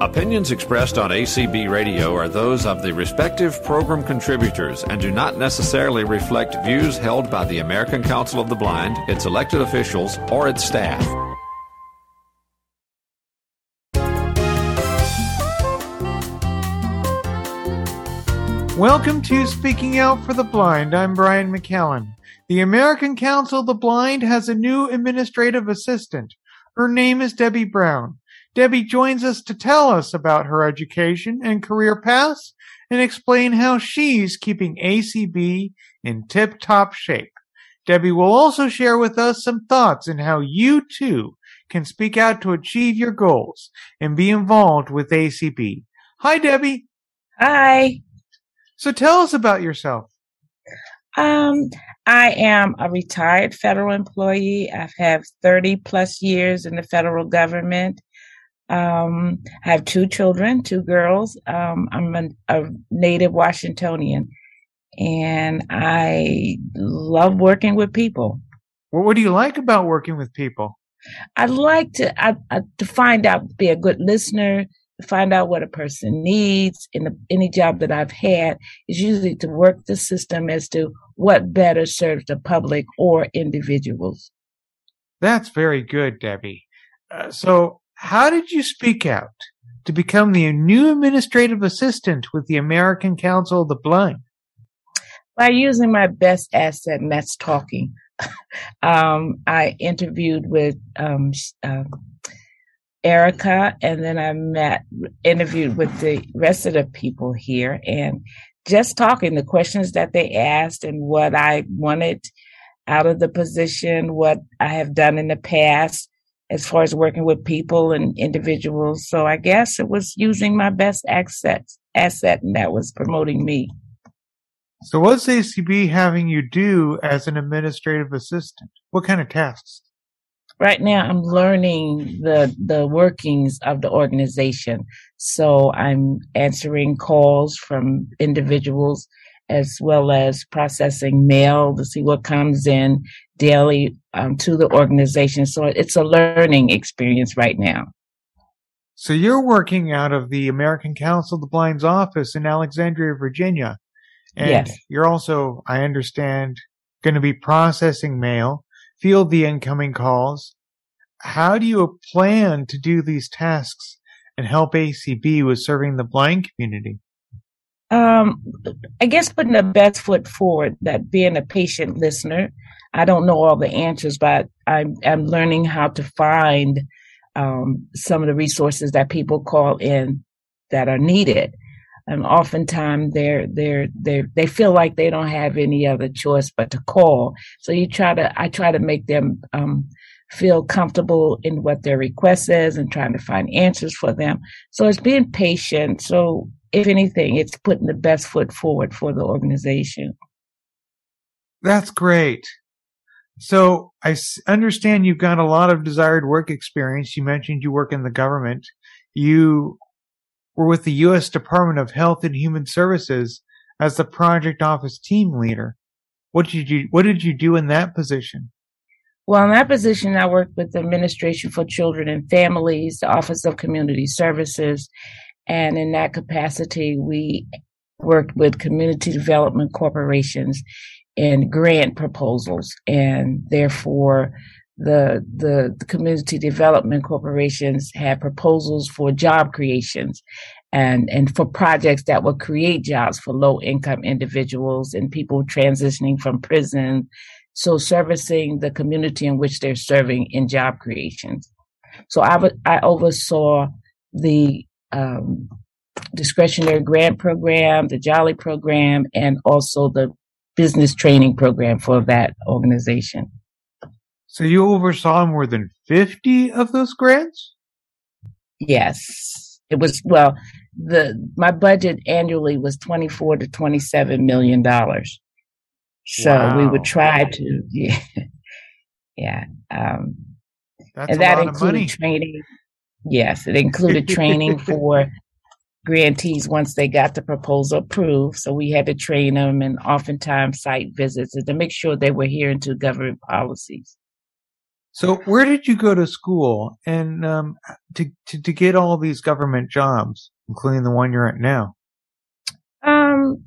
Opinions expressed on ACB Radio are those of the respective program contributors and do not necessarily reflect views held by the American Council of the Blind, its elected officials, or its staff. Welcome to Speaking Out for the Blind. I'm Brian McKellen. The American Council of the Blind has a new administrative assistant. Her name is Debbie Brown. Debbie joins us to tell us about her education and career paths and explain how she's keeping ACB in tip top shape. Debbie will also share with us some thoughts on how you too can speak out to achieve your goals and be involved with ACB. Hi, Debbie. Hi. So tell us about yourself. Um, I am a retired federal employee. I've had 30 plus years in the federal government. Um, I have two children, two girls. Um, I'm a, a, native Washingtonian, and I love working with people. Well, what do you like about working with people? I like to I, I, to find out, be a good listener, find out what a person needs. In the, any job that I've had is usually to work the system as to what better serves the public or individuals. That's very good, Debbie. Uh, so how did you speak out to become the new administrative assistant with the American Council of the Blind? By using my best asset, and that's talking. um, I interviewed with um, uh, Erica, and then I met, interviewed with the rest of the people here, and just talking the questions that they asked and what I wanted out of the position, what I have done in the past, as far as working with people and individuals. So I guess it was using my best assets, asset, and that was promoting me. So what's ACB having you do as an administrative assistant? What kind of tasks? Right now, I'm learning the the workings of the organization. So I'm answering calls from individuals as well as processing mail to see what comes in daily um, to the organization. So it's a learning experience right now. So you're working out of the American Council of the Blind's office in Alexandria, Virginia. And yes. you're also, I understand, going to be processing mail, field the incoming calls. How do you plan to do these tasks and help ACB with serving the blind community? Um, I guess putting the best foot forward, that being a patient listener. I don't know all the answers, but I'm, I'm learning how to find um, some of the resources that people call in that are needed. And oftentimes they're, they're, they they feel like they don't have any other choice but to call. So you try to, I try to make them, um, feel comfortable in what their request is and trying to find answers for them. So it's being patient. So if anything, it's putting the best foot forward for the organization. That's great. So I understand you've got a lot of desired work experience. You mentioned you work in the government. You were with the U.S. Department of Health and Human Services as the project office team leader. What did you What did you do in that position? Well, in that position, I worked with the Administration for Children and Families, the Office of Community Services, and in that capacity, we worked with community development corporations in grant proposals. And therefore, the, the, the community development corporations had proposals for job creations and, and for projects that would create jobs for low income individuals and people transitioning from prison. So servicing the community in which they're serving in job creations. So I, I oversaw the um, discretionary grant program, the JOLI program, and also the business training program for that organization. So you oversaw more than 50 of those grants? Yes. It was, well, the, my budget annually was 24 to 27 million dollars. So wow. we would try to, yeah, yeah. Um, That's and that included training Yes, it included training for grantees once they got the proposal approved. So we had to train them and oftentimes site visits to make sure they were adhering to government policies. So where did you go to school and um, to, to to get all these government jobs, including the one you're at now? Um,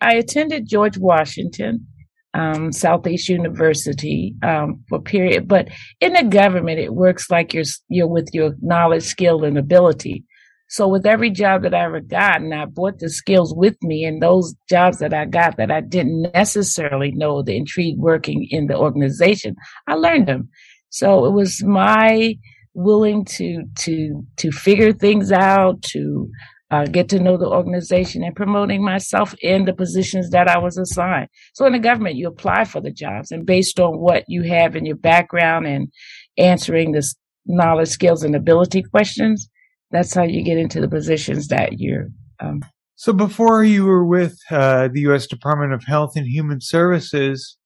I attended George Washington, um, Southeast University um, for period. But in the government, it works like you're you're with your knowledge, skill, and ability. So with every job that I ever got, and I brought the skills with me, and those jobs that I got that I didn't necessarily know the intrigue working in the organization, I learned them. So it was my willing to to to figure things out, to uh, get to know the organization and promoting myself in the positions that I was assigned. So in the government, you apply for the jobs and based on what you have in your background and answering the knowledge, skills, and ability questions, that's how you get into the positions that you're. Um, so before you were with uh, the U.S. Department of Health and Human Services,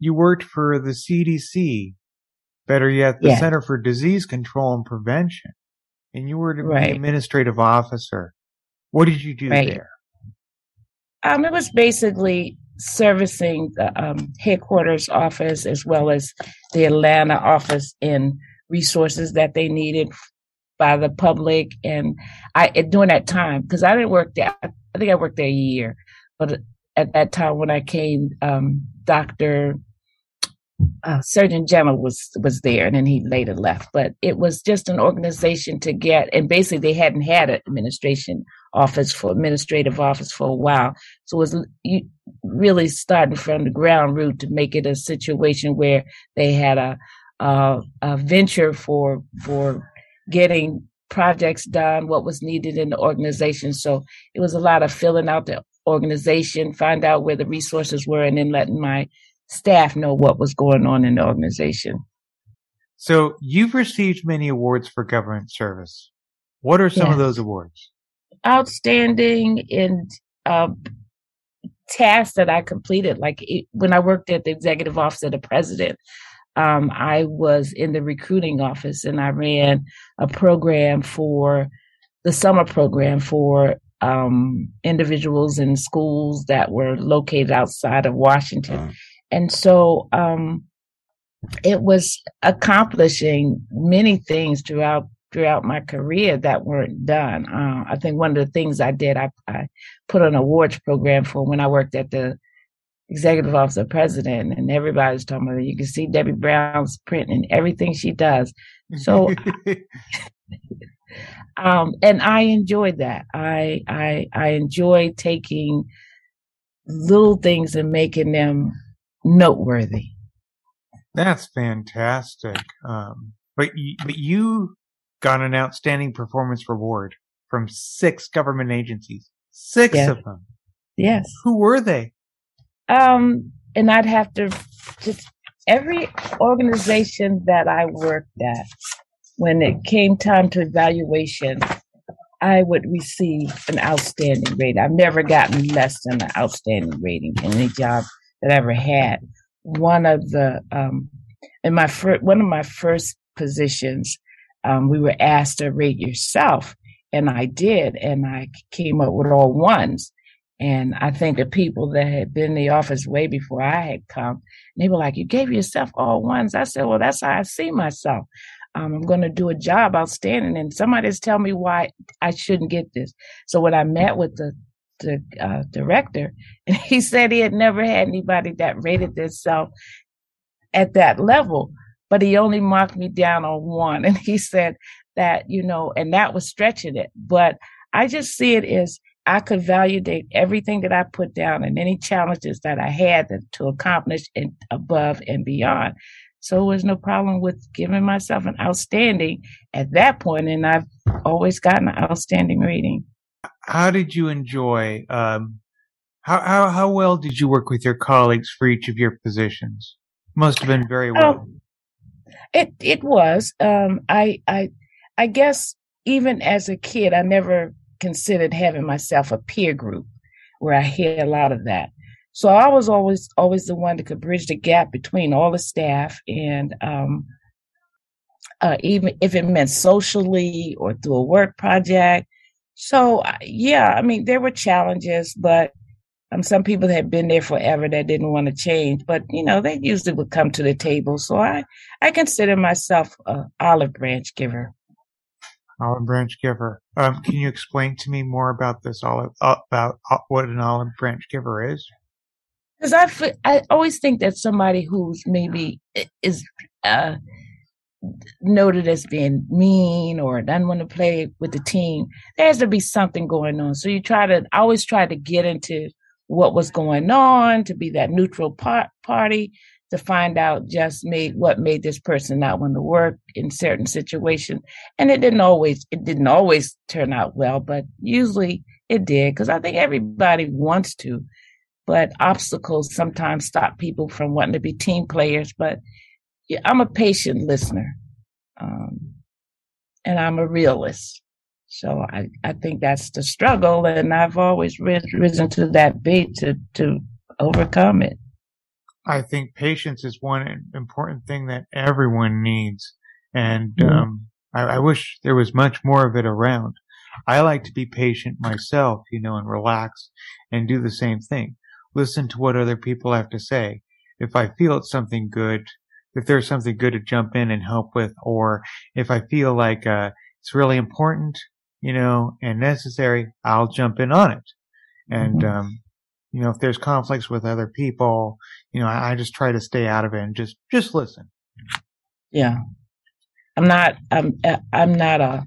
you worked for the CDC, better yet, the yeah. Center for Disease Control and Prevention, and you were the right. administrative officer. What did you do right. there? Um, it was basically servicing the um, headquarters office as well as the Atlanta office in resources that they needed by the public. And I during that time because I didn't work there. I think I worked there a year, but at that time when I came, um, Doctor uh, Surgeon General was was there, and then he later left. But it was just an organization to get, and basically they hadn't had an administration office for administrative office for a while. So it was really starting from the ground root to make it a situation where they had a a, a venture for for getting projects done, what was needed in the organization. So it was a lot of filling out the organization, find out where the resources were, and then letting my staff know what was going on in the organization. So you've received many awards for government service. What are some of those awards? Outstanding in uh, tasks that I completed. Like it, when I worked at the executive office of the president, um, I was in the recruiting office and I ran a program for the summer program for um, individuals in schools that were located outside of Washington. Uh-huh. And so um, it was accomplishing many things throughout throughout my career that weren't done. Uh, I think one of the things I did, I, I put an awards program for when I worked at the executive office of president, and everybody's talking about it. You can see Debbie Brown's print and everything she does. So, um, and I enjoyed that. I I I enjoy taking little things and making them noteworthy. That's fantastic. Um, but you, but you got an outstanding performance reward from six government agencies. Six yes. of them. Yes. Who were they? Um, and I'd have to just every organization that I worked at, when it came time to evaluation, I would receive an outstanding rating. I've never gotten less than an outstanding rating in any job that I ever had. One of the um, in my first one of my first positions, um, we were asked to rate yourself, and I did, and I came up with all ones. And I think the people that had been in the office way before I had come, they were like, "You gave yourself all ones." I said, "Well, that's how I see myself. Um, I'm going to do a job outstanding, and somebody's tell me why I shouldn't get this." So when I met with the the uh, director, and he said he had never had anybody that rated themselves at that level, but he only marked me down on one, and he said that you know, and that was stretching it. But I just see it as I could validate everything that I put down and any challenges that I had to accomplish and above and beyond. So it was no problem with giving myself an outstanding at that point, and I've always gotten an outstanding rating how did you enjoy? Um, how how how well did you work with your colleagues for each of your positions? Must have been very well. Oh, it it was. Um, I I I guess even as a kid, I never considered having myself a peer group where I hear a lot of that. So I was always always the one that could bridge the gap between all the staff and um, uh, even if it meant socially or through a work project so, yeah, I mean, there were challenges, but Um, some people had been there forever that didn't want to change, but you know they usually would come to the table. So I I consider myself a olive branch giver. Olive branch giver. Um, can you explain to me more about this olive uh, about uh, what an olive branch giver is? Because I I always think that somebody who's maybe is uh, noted as being mean or doesn't want to play with the team, there has to be something going on. So you try to I always try to get into what was going on, to be that neutral part, party, to find out just made what made this person not want to work in certain situation. And it didn't always it didn't always turn out well, but usually it did because I think everybody wants to. But obstacles sometimes stop people from wanting to be team players. But yeah, I'm a patient listener, um, and I'm a realist. So I, I think that's the struggle, and I've always risen to that bait to to overcome it. I think patience is one important thing that everyone needs, and mm-hmm. um, I, I wish there was much more of it around. I like to be patient myself, you know, and relax and do the same thing. Listen to what other people have to say. If I feel it's something good, if there's something good to jump in and help with, or if I feel like uh, it's really important, you know, and necessary, I'll jump in on it. And, mm-hmm. um, you know, if there's conflicts with other people, you know, I, I, just try to stay out of it and just, just listen. Yeah. I'm not, I'm, I'm not a,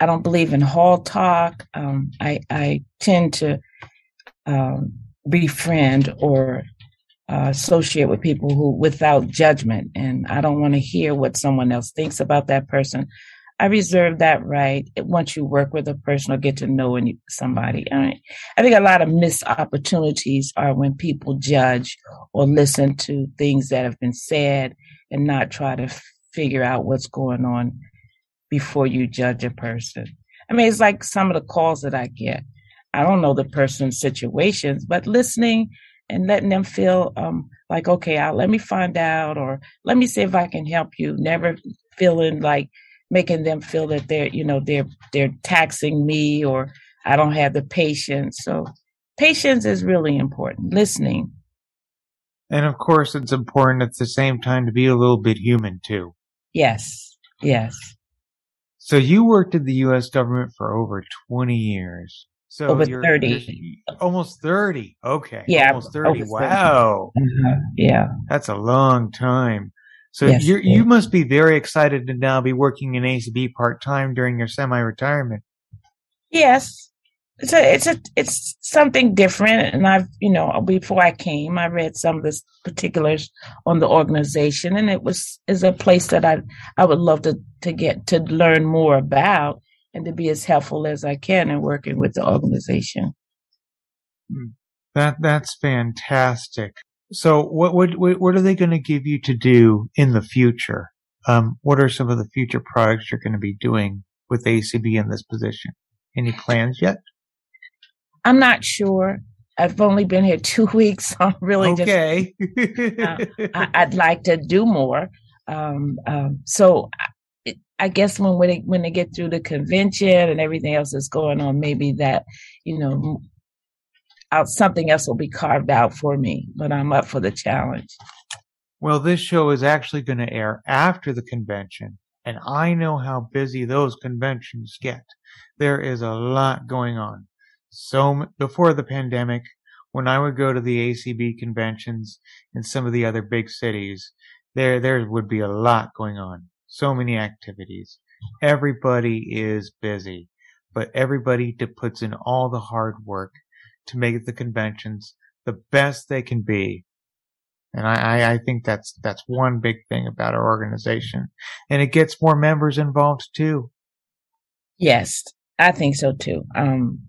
I don't believe in hall talk. Um, I, I tend to, um, befriend or uh, associate with people who without judgment and i don't want to hear what someone else thinks about that person I reserve that right once you work with a person or get to know somebody. I, I think a lot of missed opportunities are when people judge or listen to things that have been said and not try to figure out what's going on before you judge a person. I mean, it's like some of the calls that I get. I don't know the person's situations, but listening and letting them feel um, like, okay, I'll, let me find out or let me see if I can help you. Never feeling like making them feel that they're you know they're they're taxing me or I don't have the patience. So patience is really important. Listening. And of course, it's important at the same time to be a little bit human too. Yes. Yes. So you worked in the U.S. government for over 20 years. So over you're, 30. You're almost 30. Okay. Yeah. Almost 30. Wow. 30. Uh-huh. Yeah. That's a long time. So yes, you you must be very excited to now be working in ACB part time during your semi retirement. Yes, it's a it's a it's something different, and I've you know before I came, I read some of the particulars on the organization, and it was is a place that I I would love to to get to learn more about and to be as helpful as I can in working with the organization. Hmm. That that's fantastic. So what, what, what are they going to give you to do in the future? Um, what are some of the future products you're going to be doing with ACB in this position? Any plans yet? I'm not sure. I've only been here two weeks. So I'm really okay. just, uh, I, would like to do more. Um, um, so I, I guess when when they, when they get through the convention and everything else that's going on, maybe that you know out something else will be carved out for me, but I'm up for the challenge. Well, this show is actually going to air after the convention, and I know how busy those conventions get. There is a lot going on. So before the pandemic, when I would go to the ACB conventions in some of the other big cities, there there would be a lot going on. So many activities. Everybody is busy, but everybody puts in all the hard work to make the conventions the best they can be. And I, I think that's, that's one big thing about our organization. And it gets more members involved too. Yes, I think so too. Um,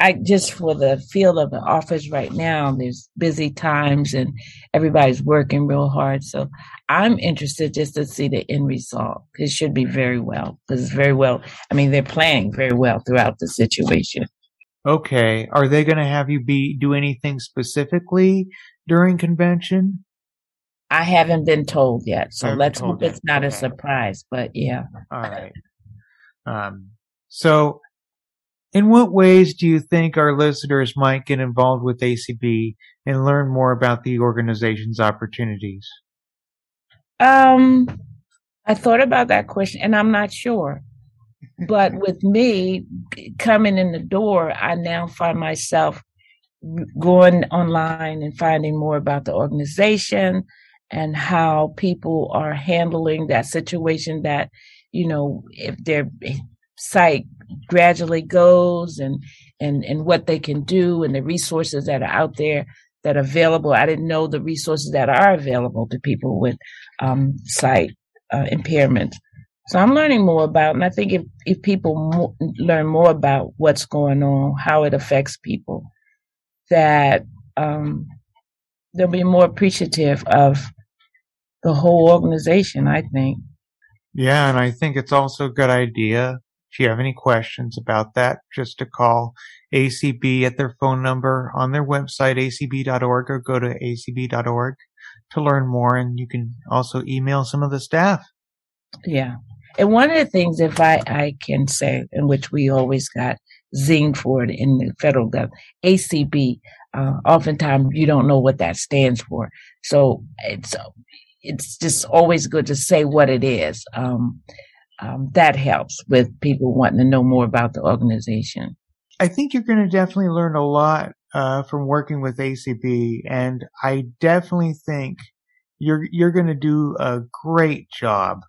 I just for the field of the office right now, there's busy times and everybody's working real hard. So I'm interested just to see the end result. It should be very well because it's very well. I mean, they're playing very well throughout the situation. Okay. Are they going to have you be do anything specifically during convention? I haven't been told yet, so let's hope it's not okay. a surprise. But yeah. All right. Um. So, In what ways do you think our listeners might get involved with ACB and learn more about the organization's opportunities? Um, I thought about that question and I'm not sure. But with me coming in the door, I now find myself going online and finding more about the organization and how people are handling that situation that, you know, if their site gradually goes and, and, and what they can do and the resources that are out there that are available. I didn't know the resources that are available to people with um, sight uh, impairment. So I'm learning more about, and I think if, if people mo- learn more about what's going on, how it affects people, that um, they'll be more appreciative of the whole organization, I think. Yeah, and I think it's also a good idea. If you have any questions about that, just to call ACB at their phone number on their website, acb.org, or go to acb.org to learn more. And you can also email some of the staff. Yeah. And one of the things, if I, I can say, in which we always got zinged for it in the federal government, ACB, uh, oftentimes you don't know what that stands for. So it's, it's just always good to say what it is. Um, um, that helps with people wanting to know more about the organization. I think you're going to definitely learn a lot uh, from working with ACB, and I definitely think you're you're going to do a great job.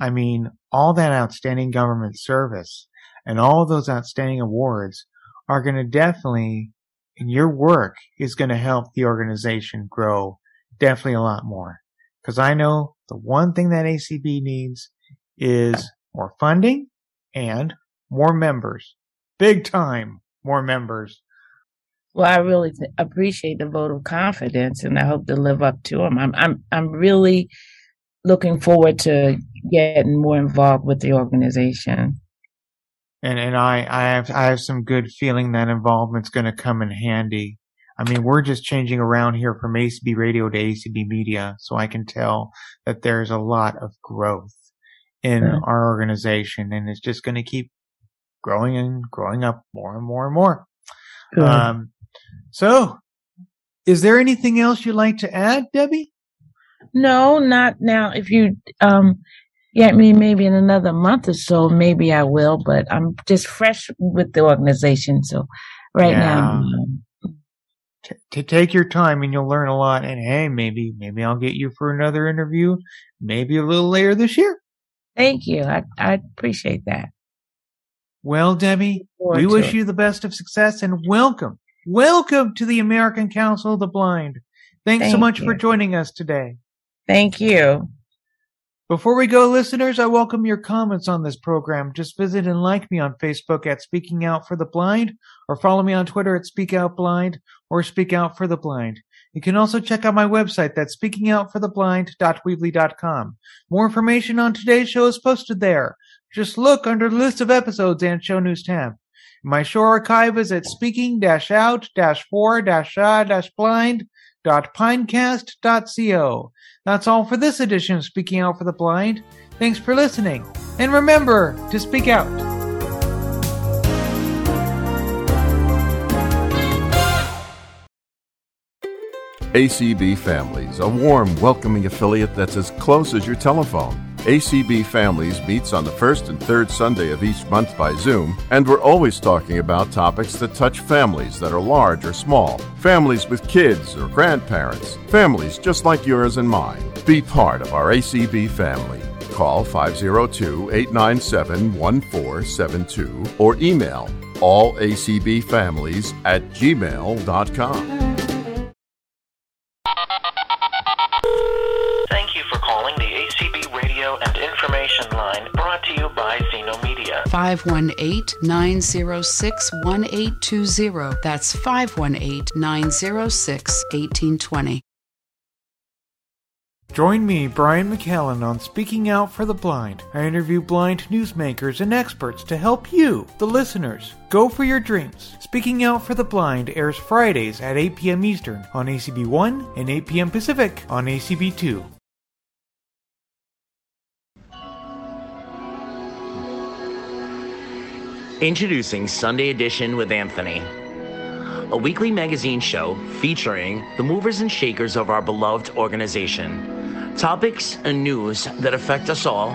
I mean, all that outstanding government service and all those outstanding awards are going to definitely, and your work is going to help the organization grow definitely a lot more. Because I know the one thing that ACB needs is more funding and more members. Big time more members. Well, I really appreciate the vote of confidence, and I hope to live up to them. I'm, I'm, I'm really looking forward to getting more involved with the organization. And and I, I have I have some good feeling that involvement's going to come in handy. I mean, we're just changing around here from ACB Radio to ACB Media, so I can tell that there's a lot of growth in our organization, and it's just going to keep growing and growing up more and more and more. Um, so, is there anything else you'd like to add, Debbie? No, not now. If you um, yeah, I mean, maybe in another month or so, maybe I will. But I'm just fresh with the organization, so right yeah. now. Um, to take your time and you'll learn a lot. And hey, maybe, maybe I'll get you for another interview, maybe a little later this year. Thank you. I, I appreciate that. Well, Debbie, we wish it. you the best of success and welcome, welcome to the American Council of the Blind. Thanks Thank so much you. for joining us today. Thank you. Before we go, listeners, I welcome your comments on this program. Just visit and like me on Facebook at Speaking Out for the Blind, or follow me on Twitter at Speak Out Blind, or Speak Out for the Blind. You can also check out my website, that's speakingoutfortheblind.weebly.com. More information on today's show is posted there. Just look under the list of episodes and show news tab. My show archive is at speaking-out-for-blind.pinecast.co. That's all for this edition of Speaking Out for the Blind. Thanks for listening, and remember to speak out. ACB Families, a warm, welcoming affiliate that's as close as your telephone. ACB Families meets on the first and third Sunday of each month by Zoom, and we're always talking about topics that touch families that are large or small, families with kids or grandparents, families just like yours and mine. Be part of our ACB family. Call 502 897 1472 or email allacbfamilies at gmail.com. 518 906 1820. That's 518 906 1820. Join me, Brian McCallan, on Speaking Out for the Blind. I interview blind newsmakers and experts to help you, the listeners, go for your dreams. Speaking Out for the Blind airs Fridays at 8 p.m. Eastern on ACB1 and 8 p.m. Pacific on ACB2. Introducing Sunday Edition with Anthony, a weekly magazine show featuring the movers and shakers of our beloved organization, topics and news that affect us all,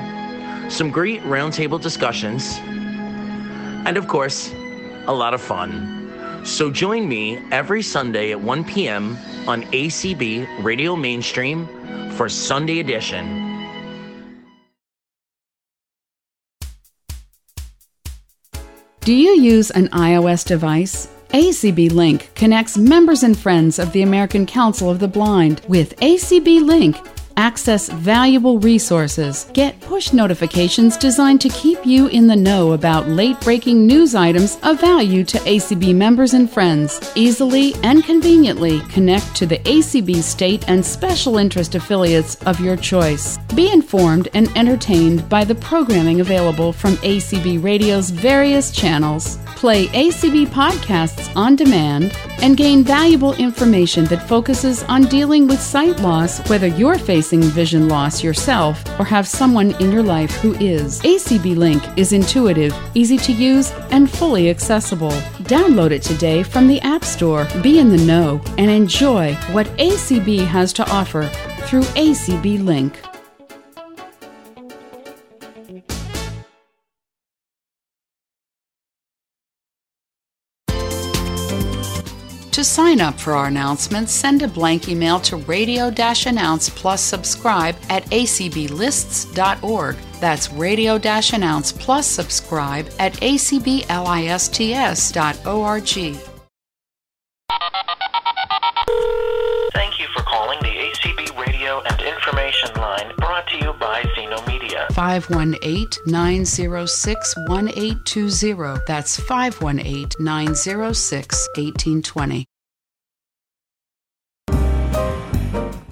some great roundtable discussions, and of course, a lot of fun. So join me every Sunday at 1 p.m. on ACB Radio Mainstream for Sunday Edition. Do you use an iOS device? ACB Link connects members and friends of the American Council of the Blind. With ACB Link, access valuable resources, get push notifications designed to keep you in the know about late breaking news items of value to ACB members and friends. Easily and conveniently connect to the ACB state and special interest affiliates of your choice. Be informed and entertained by the programming available from ACB Radio's various channels. Play ACB podcasts on demand and gain valuable information that focuses on dealing with sight loss, whether you're facing vision loss yourself or have someone in your life who is. ACB Link is intuitive, easy to use, and fully accessible. Download it today from the App Store. Be in the know and enjoy what ACB has to offer through ACB Link. To sign up for our announcements, send a blank email to radio announce plus subscribe at acblists.org. That's radio announce plus subscribe at acblists.org. Thank you for calling the ACB Radio and Information Line brought to you by Zeno Media. 518 906 1820. That's 518 906 1820.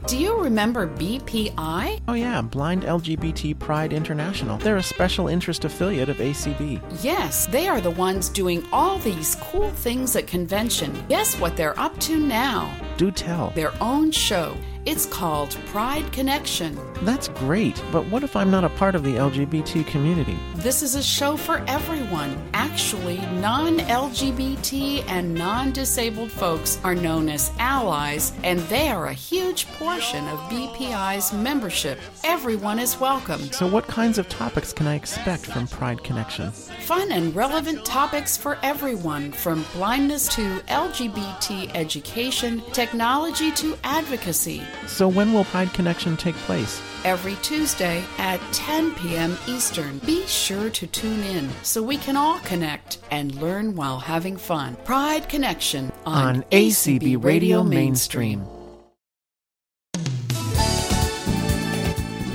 Do you remember BPI? Oh, yeah, Blind LGBT Pride International. They're a special interest affiliate of ACB. Yes, they are the ones doing all these cool things at convention. Guess what they're up to now? Do tell. Their own show. It's called Pride Connection. That's great, but what if I'm not a part of the LGBT community? This is a show for everyone. Actually, non LGBT and non disabled folks are known as allies, and they are a huge portion of BPI's membership. Everyone is welcome. So, what kinds of topics can I expect from Pride Connection? Fun and relevant topics for everyone, from blindness to LGBT education, technology to advocacy. So, when will Pride Connection take place? Every Tuesday at 10 p.m. Eastern. Be sure to tune in so we can all connect and learn while having fun. Pride Connection on, On ACB Radio Mainstream.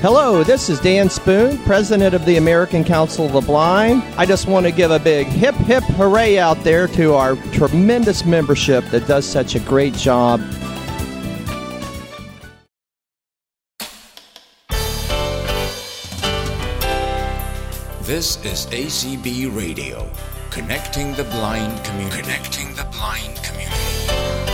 Hello, this is Dan Spoone, President of the American Council of the Blind. I just want to give a big hip hip hooray out there to our tremendous membership that does such a great job. This is ACB Radio, connecting the blind community. Connecting the blind community.